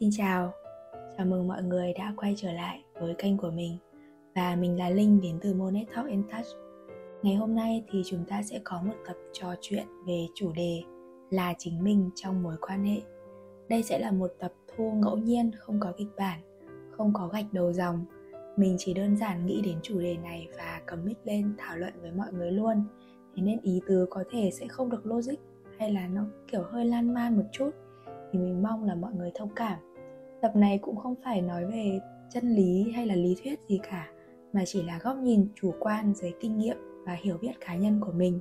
Xin chào, chào mừng mọi người đã quay trở lại với kênh của mình. Và mình là Linh đến từ Monet Talk and Touch. Ngày hôm nay thì chúng ta sẽ có một tập trò chuyện về chủ đề là chính mình trong mối quan hệ. Đây sẽ là một tập thu ngẫu nhiên, không có kịch bản, không có gạch đầu dòng. Mình chỉ đơn giản nghĩ đến chủ đề này và cầm mic lên thảo luận với mọi người luôn. Thế nên ý tứ có thể sẽ không được logic hay là nó kiểu hơi lan man một chút thì mình mong là mọi người thông cảm. Tập này cũng không phải nói về chân lý hay là lý thuyết gì cả, mà chỉ là góc nhìn chủ quan dưới kinh nghiệm và hiểu biết cá nhân của mình.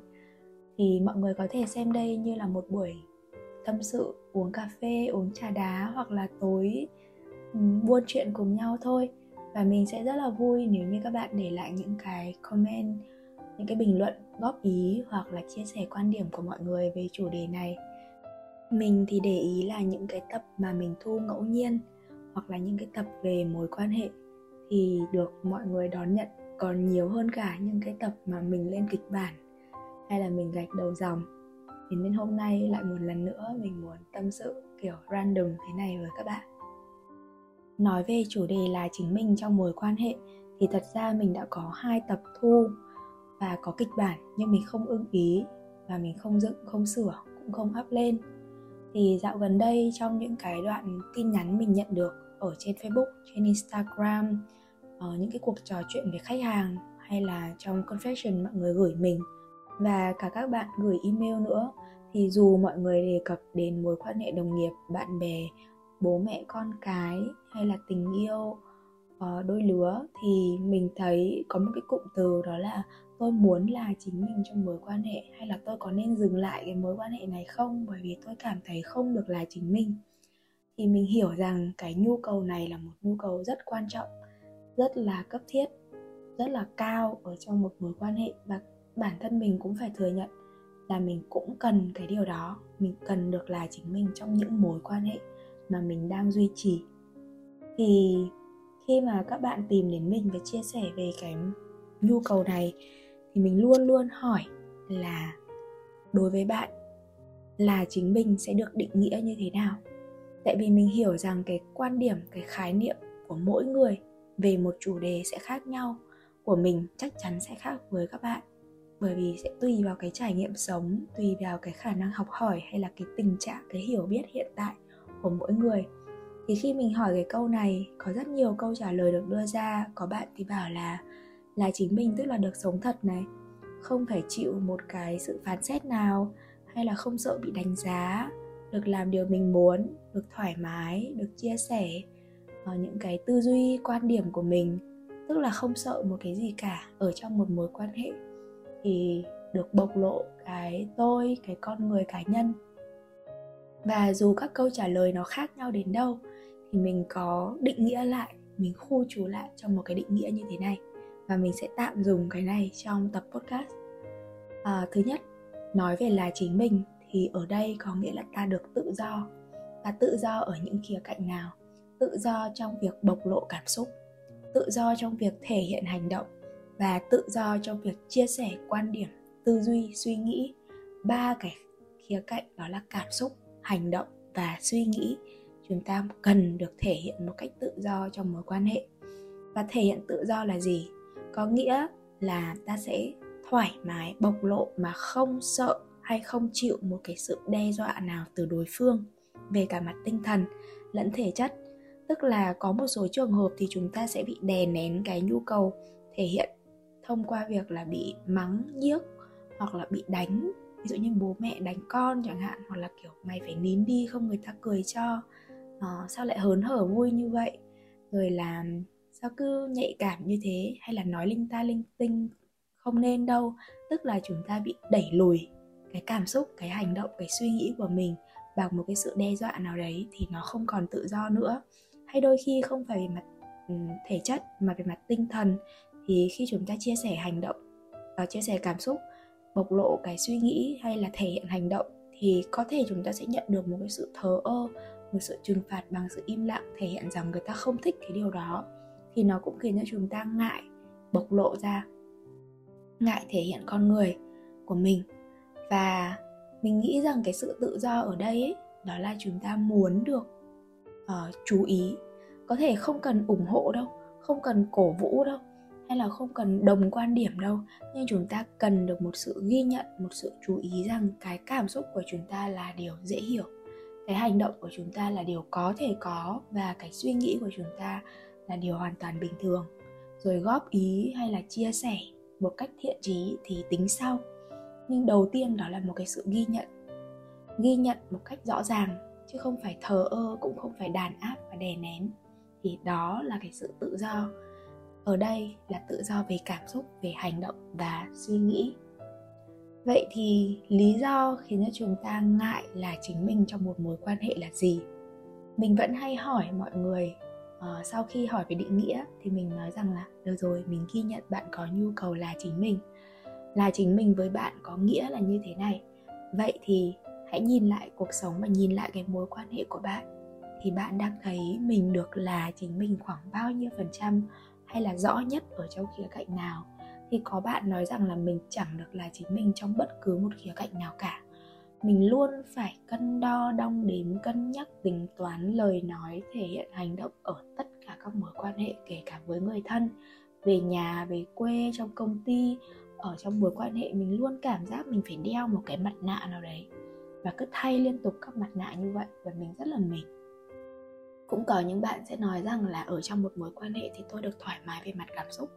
Thì mọi người có thể xem đây như là một buổi tâm sự, uống cà phê, uống trà đá hoặc là tối buôn chuyện cùng nhau thôi. Và mình sẽ rất là vui nếu như các bạn để lại những cái comment, những cái bình luận góp ý hoặc là chia sẻ quan điểm của mọi người về chủ đề này mình thì để ý là những cái tập mà mình thu ngẫu nhiên hoặc là những cái tập về mối quan hệ thì được mọi người đón nhận còn nhiều hơn cả những cái tập mà mình lên kịch bản hay là mình gạch đầu dòng. Thế nên hôm nay lại một lần nữa mình muốn tâm sự kiểu random thế này với các bạn. Nói về chủ đề là chính mình trong mối quan hệ thì thật ra mình đã có hai tập thu và có kịch bản nhưng mình không ưng ý và mình không dựng, không sửa, cũng không up lên thì dạo gần đây trong những cái đoạn tin nhắn mình nhận được ở trên Facebook, trên Instagram, ở những cái cuộc trò chuyện với khách hàng hay là trong confession mọi người gửi mình và cả các bạn gửi email nữa thì dù mọi người đề cập đến mối quan hệ đồng nghiệp, bạn bè, bố mẹ con cái hay là tình yêu ờ, đôi lứa thì mình thấy có một cái cụm từ đó là tôi muốn là chính mình trong mối quan hệ hay là tôi có nên dừng lại cái mối quan hệ này không? Bởi vì tôi cảm thấy không được là chính mình. Thì mình hiểu rằng cái nhu cầu này là một nhu cầu rất quan trọng, rất là cấp thiết, rất là cao ở trong một mối quan hệ và bản thân mình cũng phải thừa nhận là mình cũng cần cái điều đó. Mình cần được là chính mình trong những mối quan hệ mà mình đang duy trì. Thì khi mà các bạn tìm đến mình và chia sẻ về cái nhu cầu này thì mình luôn luôn hỏi là đối với bạn là chính mình sẽ được định nghĩa như thế nào? Tại vì mình hiểu rằng cái quan điểm, cái khái niệm của mỗi người về một chủ đề sẽ khác nhau, của mình chắc chắn sẽ khác với các bạn. Bởi vì sẽ tùy vào cái trải nghiệm sống, tùy vào cái khả năng học hỏi hay là cái tình trạng, cái hiểu biết hiện tại của mỗi người. Thì khi mình hỏi cái câu này, có rất nhiều câu trả lời được đưa ra. Có bạn thì bảo là là chính mình, tức là được sống thật này. Không phải chịu một cái sự phán xét nào, hay là không sợ bị đánh giá, được làm điều mình muốn, được thoải mái, được chia sẻ ở những cái tư duy, quan điểm của mình. Tức là không sợ một cái gì cả, ở trong một mối quan hệ. Thì được bộc lộ cái tôi, cái con người cá nhân. Và dù các câu trả lời nó khác nhau đến đâu, thì mình có định nghĩa lại, mình khu trú lại trong một cái định nghĩa như thế này và mình sẽ tạm dùng cái này trong tập podcast. À, thứ nhất nói về là chính mình thì ở đây có nghĩa là ta được tự do. Ta tự do ở những khía cạnh nào? Tự do trong việc bộc lộ cảm xúc tự do trong việc thể hiện hành động và tự do trong việc chia sẻ quan điểm tư duy suy nghĩ. Ba cái khía cạnh đó là cảm xúc hành động và suy nghĩ. Chúng ta cần được thể hiện một cách tự do trong mối quan hệ. Và thể hiện tự do là gì? Có nghĩa là ta sẽ thoải mái bộc lộ mà không sợ hay không chịu một cái sự đe dọa nào từ đối phương về cả mặt tinh thần lẫn thể chất. Tức là có một số trường hợp thì chúng ta sẽ bị đè nén cái nhu cầu thể hiện thông qua việc là bị mắng nhiếc hoặc là bị đánh. Ví dụ như bố mẹ đánh con chẳng hạn hoặc là kiểu mày phải nín đi không người ta cười cho. À, sao lại hớn hở vui như vậy? Rồi là sao cứ nhạy cảm như thế? Hay là nói linh ta linh tinh không nên đâu? Tức là chúng ta bị đẩy lùi cái cảm xúc, cái hành động, cái suy nghĩ của mình bằng một cái sự đe dọa nào đấy thì nó không còn tự do nữa. Hay đôi khi không phải về mặt ừ, thể chất mà về mặt tinh thần thì khi chúng ta chia sẻ hành động và chia sẻ cảm xúc, bộc lộ cái suy nghĩ hay là thể hiện hành động thì có thể chúng ta sẽ nhận được một cái sự thờ ơ, một sự trừng phạt bằng sự im lặng, thể hiện rằng người ta không thích cái điều đó thì nó cũng khiến cho chúng ta ngại bộc lộ ra ngại thể hiện con người của mình. Và mình nghĩ rằng cái sự tự do ở đây ấy, đó là chúng ta muốn được uh, chú ý. Có thể không cần ủng hộ đâu không cần cổ vũ đâu hay là không cần đồng quan điểm đâu nhưng chúng ta cần được một sự ghi nhận một sự chú ý rằng cái cảm xúc của chúng ta là điều dễ hiểu cái hành động của chúng ta là điều có thể có và cái suy nghĩ của chúng ta là điều hoàn toàn bình thường. Rồi góp ý hay là chia sẻ một cách thiện trí thì tính sau. Nhưng đầu tiên đó là một cái sự ghi nhận. Ghi nhận một cách rõ ràng, chứ không phải thờ ơ, cũng không phải đàn áp và đè nén. Thì đó là cái sự tự do. Ở đây là tự do về cảm xúc, về hành động và suy nghĩ. Vậy thì lý do khiến cho chúng ta ngại là chính mình trong một mối quan hệ là gì? Mình vẫn hay hỏi mọi người uh, sau khi hỏi về định nghĩa thì mình nói rằng là được rồi mình ghi nhận bạn có nhu cầu là chính mình. Là chính mình với bạn có nghĩa là như thế này. Vậy thì hãy nhìn lại cuộc sống và nhìn lại cái mối quan hệ của bạn. Thì bạn đang thấy mình được là chính mình khoảng bao nhiêu phần trăm hay là rõ nhất ở trong khía cạnh nào? Thì có bạn nói rằng là mình chẳng được là chính mình trong bất cứ một khía cạnh nào cả mình luôn phải cân đo, đong đếm, cân nhắc, tính toán lời nói, thể hiện hành động ở tất cả các mối quan hệ, kể cả với người thân, về nhà, về quê, trong công ty. Ở trong mối quan hệ, mình luôn cảm giác mình phải đeo một cái mặt nạ nào đấy và cứ thay liên tục các mặt nạ như vậy và mình rất là mệt. Cũng có những bạn sẽ nói rằng là ở trong một mối quan hệ thì tôi được thoải mái về mặt cảm xúc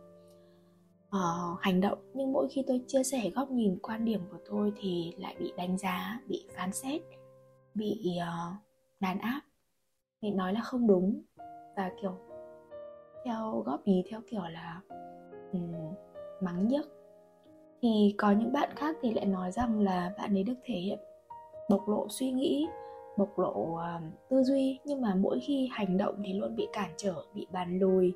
uh, hành động. Nhưng mỗi khi tôi chia sẻ góc nhìn quan điểm của tôi thì lại bị đánh giá bị phán xét bị uh, đàn áp. Bị nói là không đúng và kiểu theo góp ý theo kiểu là um, mắng nhức. Thì có những bạn khác thì lại nói rằng là bạn ấy được thể hiện bộc lộ suy nghĩ bộc lộ uh, tư duy. Nhưng mà mỗi khi hành động thì luôn bị cản trở bị bàn lùi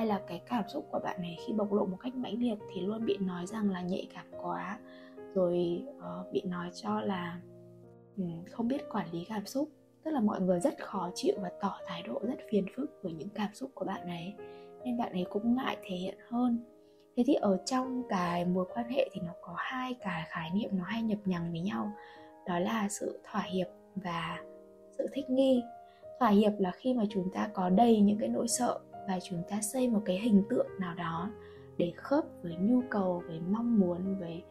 hay là cái cảm xúc của bạn này khi bộc lộ một cách mãnh liệt thì luôn bị nói rằng là nhạy cảm quá. Rồi uh, bị nói cho là um, không biết quản lý cảm xúc. Tức là mọi người rất khó chịu và tỏ thái độ rất phiền phức với những cảm xúc của bạn ấy nên bạn ấy cũng ngại thể hiện hơn. Thế thì ở trong cái mối quan hệ thì nó có hai cái khái niệm nó hay nhập nhằng với nhau. Đó là sự thỏa hiệp và sự thích nghi. Thỏa hiệp là khi mà chúng ta có đầy những cái nỗi sợ và chúng ta xây một cái hình tượng nào đó để khớp với nhu cầu, với mong muốn, với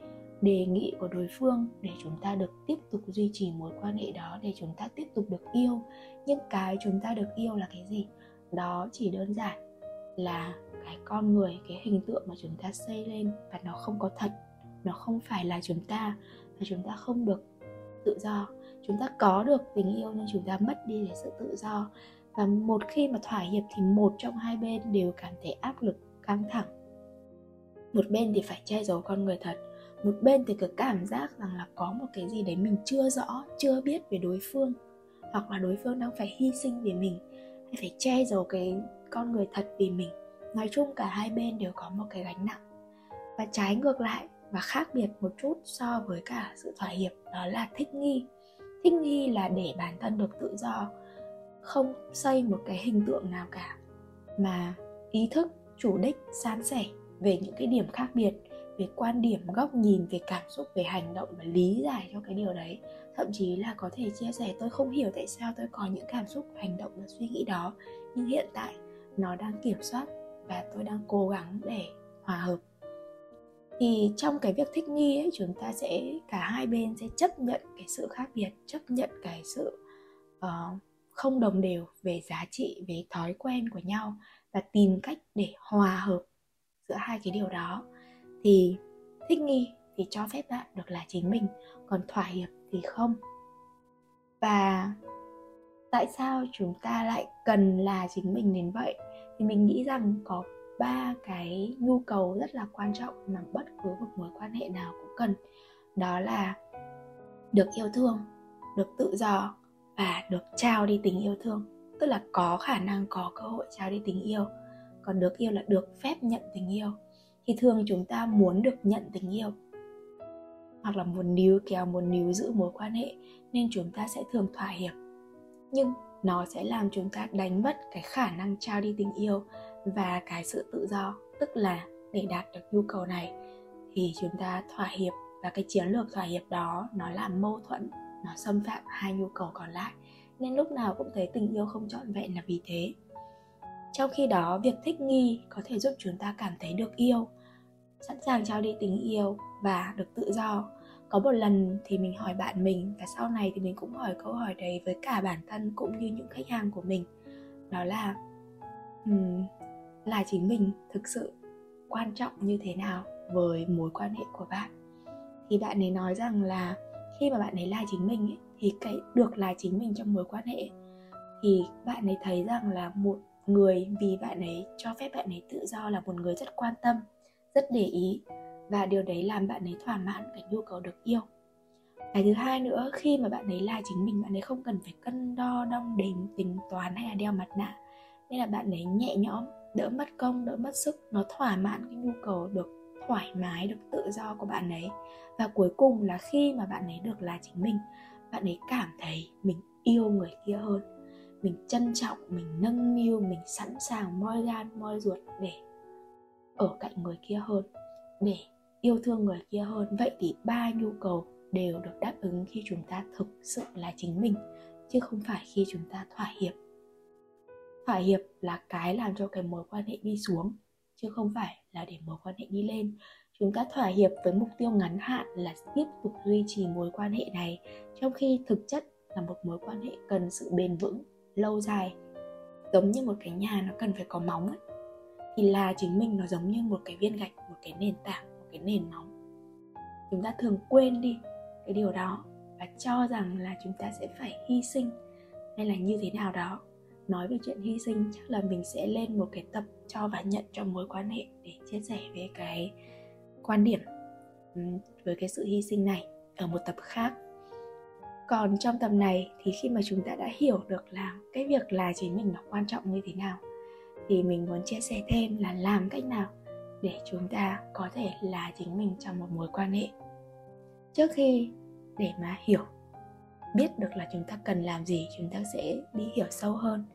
đề nghị của đối phương để chúng ta được tiếp tục duy trì mối quan hệ đó, để chúng ta tiếp tục được yêu. Nhưng cái chúng ta được yêu là cái gì? Đó chỉ đơn giản là cái con người, cái hình tượng mà chúng ta xây lên và nó không có thật. Nó không phải là chúng ta và chúng ta không được tự do. Chúng ta có được tình yêu nhưng chúng ta mất đi cái sự tự do và một khi mà thỏa hiệp thì một trong hai bên đều cảm thấy áp lực căng thẳng. Một bên thì phải che giấu con người thật, một bên thì cứ cảm giác rằng là có một cái gì đấy mình chưa rõ, chưa biết về đối phương, hoặc là đối phương đang phải hy sinh vì mình, hay phải che giấu cái con người thật vì mình. Nói chung cả hai bên đều có một cái gánh nặng. Và trái ngược lại và khác biệt một chút so với cả sự thỏa hiệp, đó là thích nghi. Thích nghi là để bản thân được tự do không xây một cái hình tượng nào cả mà ý thức chủ đích san sẻ về những cái điểm khác biệt về quan điểm góc nhìn về cảm xúc về hành động và lý giải cho cái điều đấy. Thậm chí là có thể chia sẻ tôi không hiểu tại sao tôi có những cảm xúc hành động và suy nghĩ đó nhưng hiện tại nó đang kiểm soát và tôi đang cố gắng để hòa hợp. Thì trong cái việc thích nghi ấy chúng ta sẽ cả hai bên sẽ chấp nhận cái sự khác biệt chấp nhận cái sự uh, không đồng đều về giá trị, về thói quen của nhau và tìm cách để hòa hợp giữa hai cái điều đó. Thì thích nghi thì cho phép bạn được là chính mình, còn thỏa hiệp thì không. Và tại sao chúng ta lại cần là chính mình đến vậy? Thì mình nghĩ rằng có ba cái nhu cầu rất là quan trọng mà bất cứ một mối quan hệ nào cũng cần. Đó là được yêu thương, được tự do và được trao đi tình yêu thương. Tức là có khả năng có cơ hội trao đi tình yêu. Còn được yêu là được phép nhận tình yêu. Thì thường chúng ta muốn được nhận tình yêu. Hoặc là muốn níu kéo, muốn níu giữ mối quan hệ, nên chúng ta sẽ thường thỏa hiệp. Nhưng nó sẽ làm chúng ta đánh mất cái khả năng trao đi tình yêu và cái sự tự do. Tức là để đạt được nhu cầu này, thì chúng ta thỏa hiệp. Và cái chiến lược thỏa hiệp đó, nó làm mâu thuẫn nó xâm phạm hai nhu cầu còn lại nên lúc nào cũng thấy tình yêu không trọn vẹn là vì thế. Trong khi đó việc thích nghi có thể giúp chúng ta cảm thấy được yêu sẵn sàng trao đi tình yêu và được tự do. Có một lần thì mình hỏi bạn mình và sau này thì mình cũng hỏi câu hỏi đấy với cả bản thân cũng như những khách hàng của mình. Đó là um, là chính mình thực sự quan trọng như thế nào với mối quan hệ của bạn? Thì bạn ấy nói rằng là khi mà bạn ấy là chính mình ấy, thì cái được là chính mình trong mối quan hệ thì bạn ấy thấy rằng là một người vì bạn ấy cho phép bạn ấy tự do là một người rất quan tâm rất để ý và điều đấy làm bạn ấy thỏa mãn cái nhu cầu được yêu. Cái thứ hai nữa khi mà bạn ấy là chính mình bạn ấy không cần phải cân đo đong đếm tính toán hay là đeo mặt nạ nên là bạn ấy nhẹ nhõm đỡ mất công đỡ mất sức nó thỏa mãn cái nhu cầu được thoải mái được tự do của bạn ấy. Và cuối cùng là khi mà bạn ấy được là chính mình, bạn ấy cảm thấy mình yêu người kia hơn. Mình trân trọng, mình nâng niu, mình sẵn sàng moi gan, moi ruột để ở cạnh người kia hơn, để yêu thương người kia hơn. Vậy thì ba nhu cầu đều được đáp ứng khi chúng ta thực sự là chính mình, chứ không phải khi chúng ta thỏa hiệp. Thỏa hiệp là cái làm cho cái mối quan hệ đi xuống chứ không phải là để mối quan hệ đi lên. Chúng ta thỏa hiệp với mục tiêu ngắn hạn là tiếp tục duy trì mối quan hệ này, trong khi thực chất là một mối quan hệ cần sự bền vững, lâu dài. Giống như một cái nhà nó cần phải có móng ấy, thì là chính mình nó giống như một cái viên gạch, một cái nền tảng, một cái nền móng. Chúng ta thường quên đi cái điều đó và cho rằng là chúng ta sẽ phải hy sinh, hay là như thế nào đó nói về chuyện hy sinh, chắc là mình sẽ lên một cái tập cho và nhận trong mối quan hệ để chia sẻ về cái quan điểm với cái sự hy sinh này ở một tập khác. Còn trong tập này thì khi mà chúng ta đã hiểu được là cái việc là chính mình nó quan trọng như thế nào, thì mình muốn chia sẻ thêm là làm cách nào để chúng ta có thể là chính mình trong một mối quan hệ. Trước khi để mà hiểu, biết được là chúng ta cần làm gì, chúng ta sẽ đi hiểu sâu hơn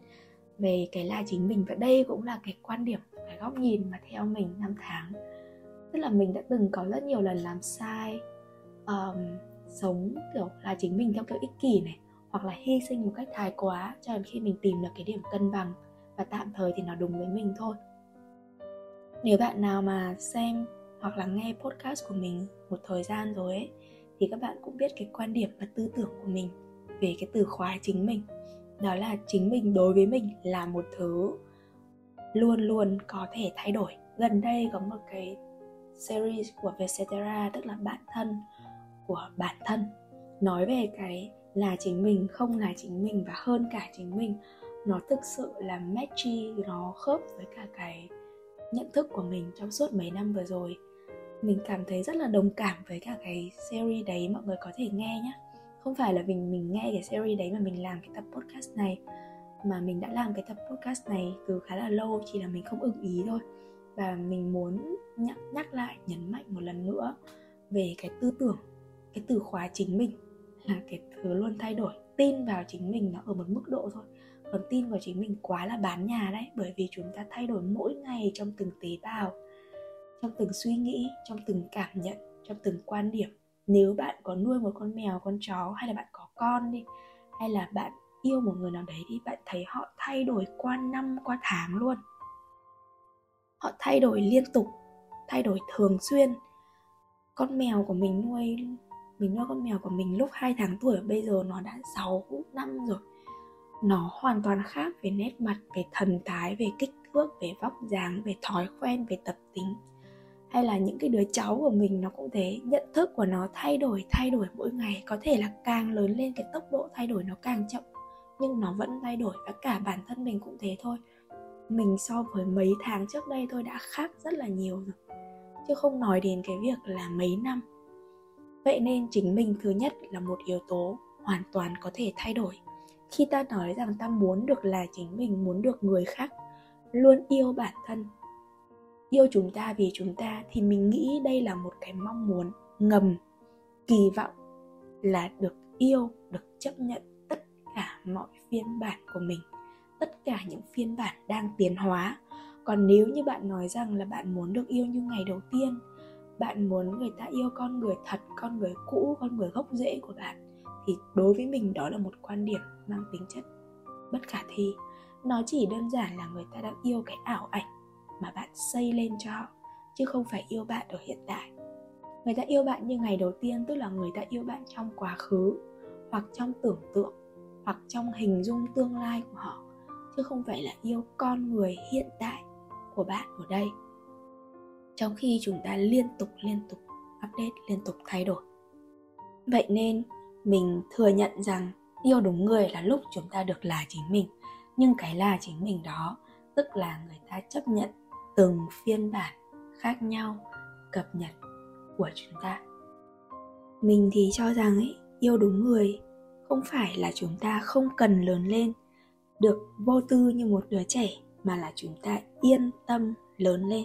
về cái là chính mình. Và đây cũng là cái quan điểm cái góc nhìn mà theo mình năm tháng. Tức là mình đã từng có rất nhiều lần làm sai um, sống kiểu là chính mình theo kiểu ích kỷ này hoặc là hy sinh một cách thái quá cho đến khi mình tìm được cái điểm cân bằng và tạm thời thì nó đúng với mình thôi. Nếu bạn nào mà xem hoặc là nghe podcast của mình một thời gian rồi ấy thì các bạn cũng biết cái quan điểm và tư tưởng của mình về cái từ khóa chính mình đó là chính mình đối với mình là một thứ luôn luôn có thể thay đổi. Gần đây có một cái series của Vietcetera, tức là bạn thân, của bản thân, nói về cái là chính mình không là chính mình và hơn cả chính mình. Nó thực sự là matchy, nó khớp với cả cái nhận thức của mình trong suốt mấy năm vừa rồi. Mình cảm thấy rất là đồng cảm với cả cái series đấy, mọi người có thể nghe nhé không phải là mình mình nghe cái series đấy mà mình làm cái tập podcast này, mà mình đã làm cái tập podcast này từ khá là lâu, chỉ là mình không ưng ý thôi. Và mình muốn nhắc nhắc lại, nhấn mạnh một lần nữa về cái tư tưởng, cái từ khóa chính mình là cái thứ luôn thay đổi. Tin vào chính mình nó ở một mức độ thôi, còn tin vào chính mình quá là bán nhà đấy, bởi vì chúng ta thay đổi mỗi ngày trong từng tế bào, trong từng suy nghĩ, trong từng cảm nhận, trong từng quan điểm nếu bạn có nuôi một con mèo, con chó hay là bạn có con đi, hay là bạn yêu một người nào đấy thì bạn thấy họ thay đổi qua năm, qua tháng luôn. Họ thay đổi liên tục, thay đổi thường xuyên. Con mèo của mình nuôi mình nuôi con mèo của mình lúc 2 tháng tuổi, bây giờ nó đã 6 năm rồi. Nó hoàn toàn khác về nét mặt, về thần thái, về kích thước, về vóc dáng, về thói quen, về tập tính hay là những cái đứa cháu của mình nó cũng thế, nhận thức của nó thay đổi thay đổi mỗi ngày. Có thể là càng lớn lên cái tốc độ thay đổi nó càng chậm, nhưng nó vẫn thay đổi và cả bản thân mình cũng thế thôi. Mình so với mấy tháng trước đây thôi đã khác rất là nhiều rồi, chứ không nói đến cái việc là mấy năm. Vậy nên chính mình thứ nhất là một yếu tố hoàn toàn có thể thay đổi. Khi ta nói rằng ta muốn được là chính mình, muốn được người khác, luôn yêu bản thân yêu chúng ta vì chúng ta thì mình nghĩ đây là một cái mong muốn ngầm, kỳ vọng là được yêu, được chấp nhận tất cả mọi phiên bản của mình, tất cả những phiên bản đang tiến hóa. Còn nếu như bạn nói rằng là bạn muốn được yêu như ngày đầu tiên, bạn muốn người ta yêu con người thật, con người cũ, con người gốc rễ của bạn, thì đối với mình đó là một quan điểm mang tính chất bất khả thi. Nó chỉ đơn giản là người ta đang yêu cái ảo ảnh mà bạn xây lên cho họ, chứ không phải yêu bạn ở hiện tại. Người ta yêu bạn như ngày đầu tiên, tức là người ta yêu bạn trong quá khứ, hoặc trong tưởng tượng, hoặc trong hình dung tương lai của họ, chứ không phải là yêu con người hiện tại của bạn ở đây. Trong khi chúng ta liên tục liên tục update, liên tục thay đổi. Vậy nên, mình thừa nhận rằng yêu đúng người là lúc chúng ta được là chính mình. Nhưng cái là chính mình đó, tức là người ta chấp nhận từng phiên bản khác nhau, cập nhật của chúng ta. Mình thì cho rằng ấy, yêu đúng người không phải là chúng ta không cần lớn lên, được vô tư như một đứa trẻ mà là chúng ta yên tâm lớn lên.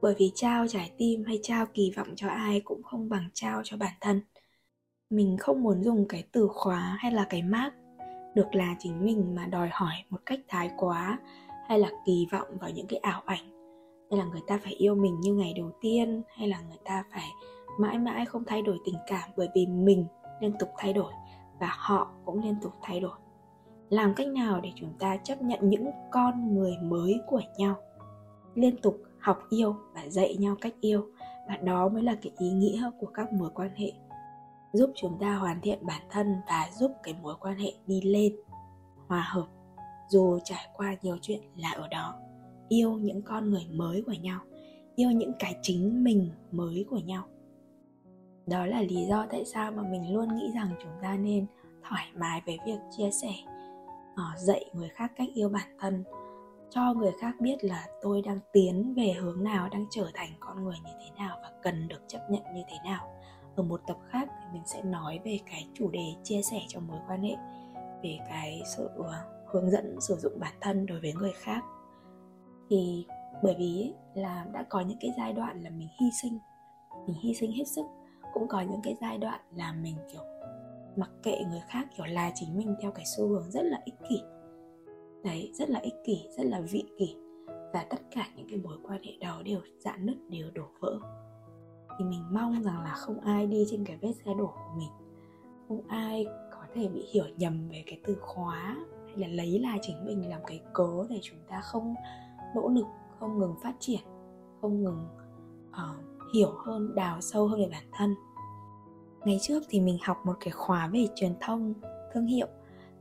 Bởi vì trao trái tim hay trao kỳ vọng cho ai cũng không bằng trao cho bản thân. Mình không muốn dùng cái từ khóa hay là cái mác được là chính mình mà đòi hỏi một cách thái quá hay là kỳ vọng vào những cái ảo ảnh? Hay là người ta phải yêu mình như ngày đầu tiên, hay là người ta phải mãi mãi không thay đổi tình cảm bởi vì mình liên tục thay đổi và họ cũng liên tục thay đổi? Làm cách nào để chúng ta chấp nhận những con người mới của nhau, liên tục học yêu và dạy nhau cách yêu? Và đó mới là cái ý nghĩa của các mối quan hệ. Giúp chúng ta hoàn thiện bản thân và giúp cái mối quan hệ đi lên, hòa hợp dù trải qua nhiều chuyện là ở đó. Yêu những con người mới của nhau, yêu những cái chính mình mới của nhau. Đó là lý do tại sao mà mình luôn nghĩ rằng chúng ta nên thoải mái về việc chia sẻ ờ, dạy người khác cách yêu bản thân, cho người khác biết là tôi đang tiến về hướng nào, đang trở thành con người như thế nào và cần được chấp nhận như thế nào. Ở một tập khác thì mình sẽ nói về cái chủ đề chia sẻ trong mối quan hệ, về cái sự ờ, hướng dẫn sử dụng bản thân đối với người khác. Thì bởi vì là đã có những cái giai đoạn là mình hy sinh, mình hy sinh hết sức. Cũng có những cái giai đoạn là mình, kiểu, mặc kệ người khác, kiểu, là chính mình theo cái xu hướng rất là ích kỷ. Đấy, rất là ích kỷ, rất là vị kỷ. Và tất cả những cái mối quan hệ đó đều dạn nứt, đều đổ vỡ. Thì mình mong rằng là không ai đi trên cái vết xe đổ của mình. Không ai có thể bị hiểu nhầm về cái từ khóa là lấy lại chính mình làm cái cớ để chúng ta không nỗ lực không ngừng phát triển không ngừng uh, hiểu hơn đào sâu hơn về bản thân. Ngày trước thì mình học một cái khóa về truyền thông thương hiệu.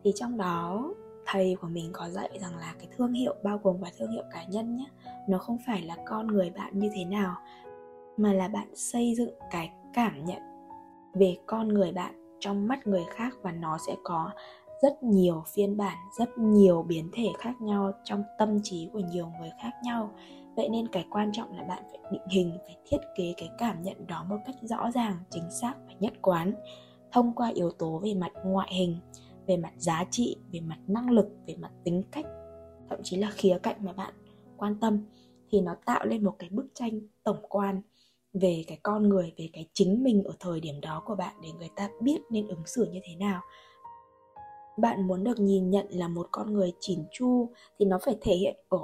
Thì trong đó thầy của mình có dạy rằng là cái thương hiệu bao gồm cả thương hiệu cá nhân nhé nó không phải là con người bạn như thế nào mà là bạn xây dựng cái cảm nhận về con người bạn trong mắt người khác và nó sẽ có rất nhiều phiên bản, rất nhiều biến thể khác nhau trong tâm trí của nhiều người khác nhau. Vậy nên cái quan trọng là bạn phải định hình, phải thiết kế cái cảm nhận đó một cách rõ ràng, chính xác và nhất quán. Thông qua yếu tố về mặt ngoại hình, về mặt giá trị, về mặt năng lực, về mặt tính cách, thậm chí là khía cạnh mà bạn quan tâm, thì nó tạo lên một cái bức tranh tổng quan về cái con người, về cái chính mình ở thời điểm đó của bạn để người ta biết nên ứng xử như thế nào bạn muốn được nhìn nhận là một con người chỉn chu thì nó phải thể hiện ở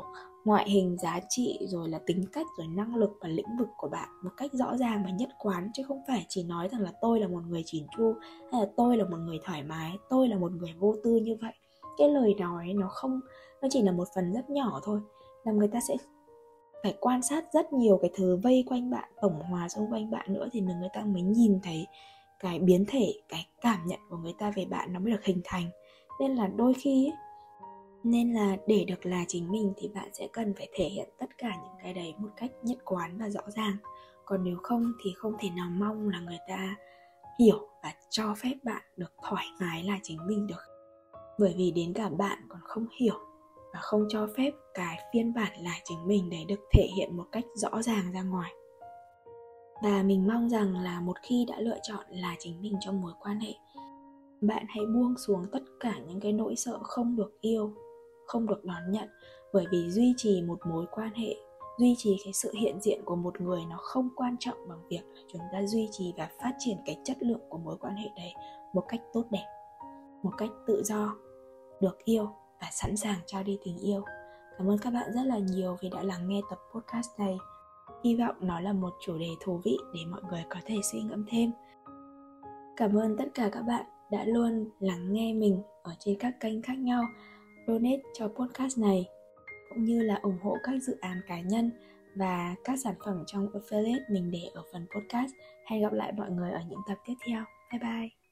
ngoại hình, giá trị, rồi là tính cách, rồi năng lực và lĩnh vực của bạn một cách rõ ràng và nhất quán, chứ không phải chỉ nói rằng là tôi là một người chỉn chu, hay là tôi là một người thoải mái, tôi là một người vô tư như vậy. Cái lời nói nó không, nó chỉ là một phần rất nhỏ thôi làm người ta sẽ phải quan sát rất nhiều cái thứ vây quanh bạn, tổng hòa xung quanh bạn nữa thì người ta mới nhìn thấy cái biến thể, cái cảm nhận của người ta về bạn nó mới được hình thành nên là đôi khi ấy, nên là để được là chính mình thì bạn sẽ cần phải thể hiện tất cả những cái đấy một cách nhất quán và rõ ràng. Còn nếu không thì không thể nào mong là người ta hiểu và cho phép bạn được thoải mái là chính mình được. Bởi vì đến cả bạn còn không hiểu và không cho phép cái phiên bản là chính mình đấy được thể hiện một cách rõ ràng ra ngoài. Và mình mong rằng là một khi đã lựa chọn là chính mình trong mối quan hệ bạn hãy buông xuống tất cả những cái nỗi sợ không được yêu, không được đón nhận, bởi vì duy trì một mối quan hệ, duy trì cái sự hiện diện của một người nó không quan trọng bằng việc là chúng ta duy trì và phát triển cái chất lượng của mối quan hệ đấy một cách tốt đẹp, một cách tự do, được yêu và sẵn sàng trao đi tình yêu. Cảm ơn các bạn rất là nhiều vì đã lắng nghe tập podcast này. Hy vọng nó là một chủ đề thú vị để mọi người có thể suy ngẫm thêm. Cảm ơn tất cả các bạn đã luôn lắng nghe mình ở trên các kênh khác nhau, donate cho podcast này, cũng như là ủng hộ các dự án cá nhân và các sản phẩm trong affiliate mình để ở phần podcast. Hẹn gặp lại mọi người ở những tập tiếp theo. Bye bye!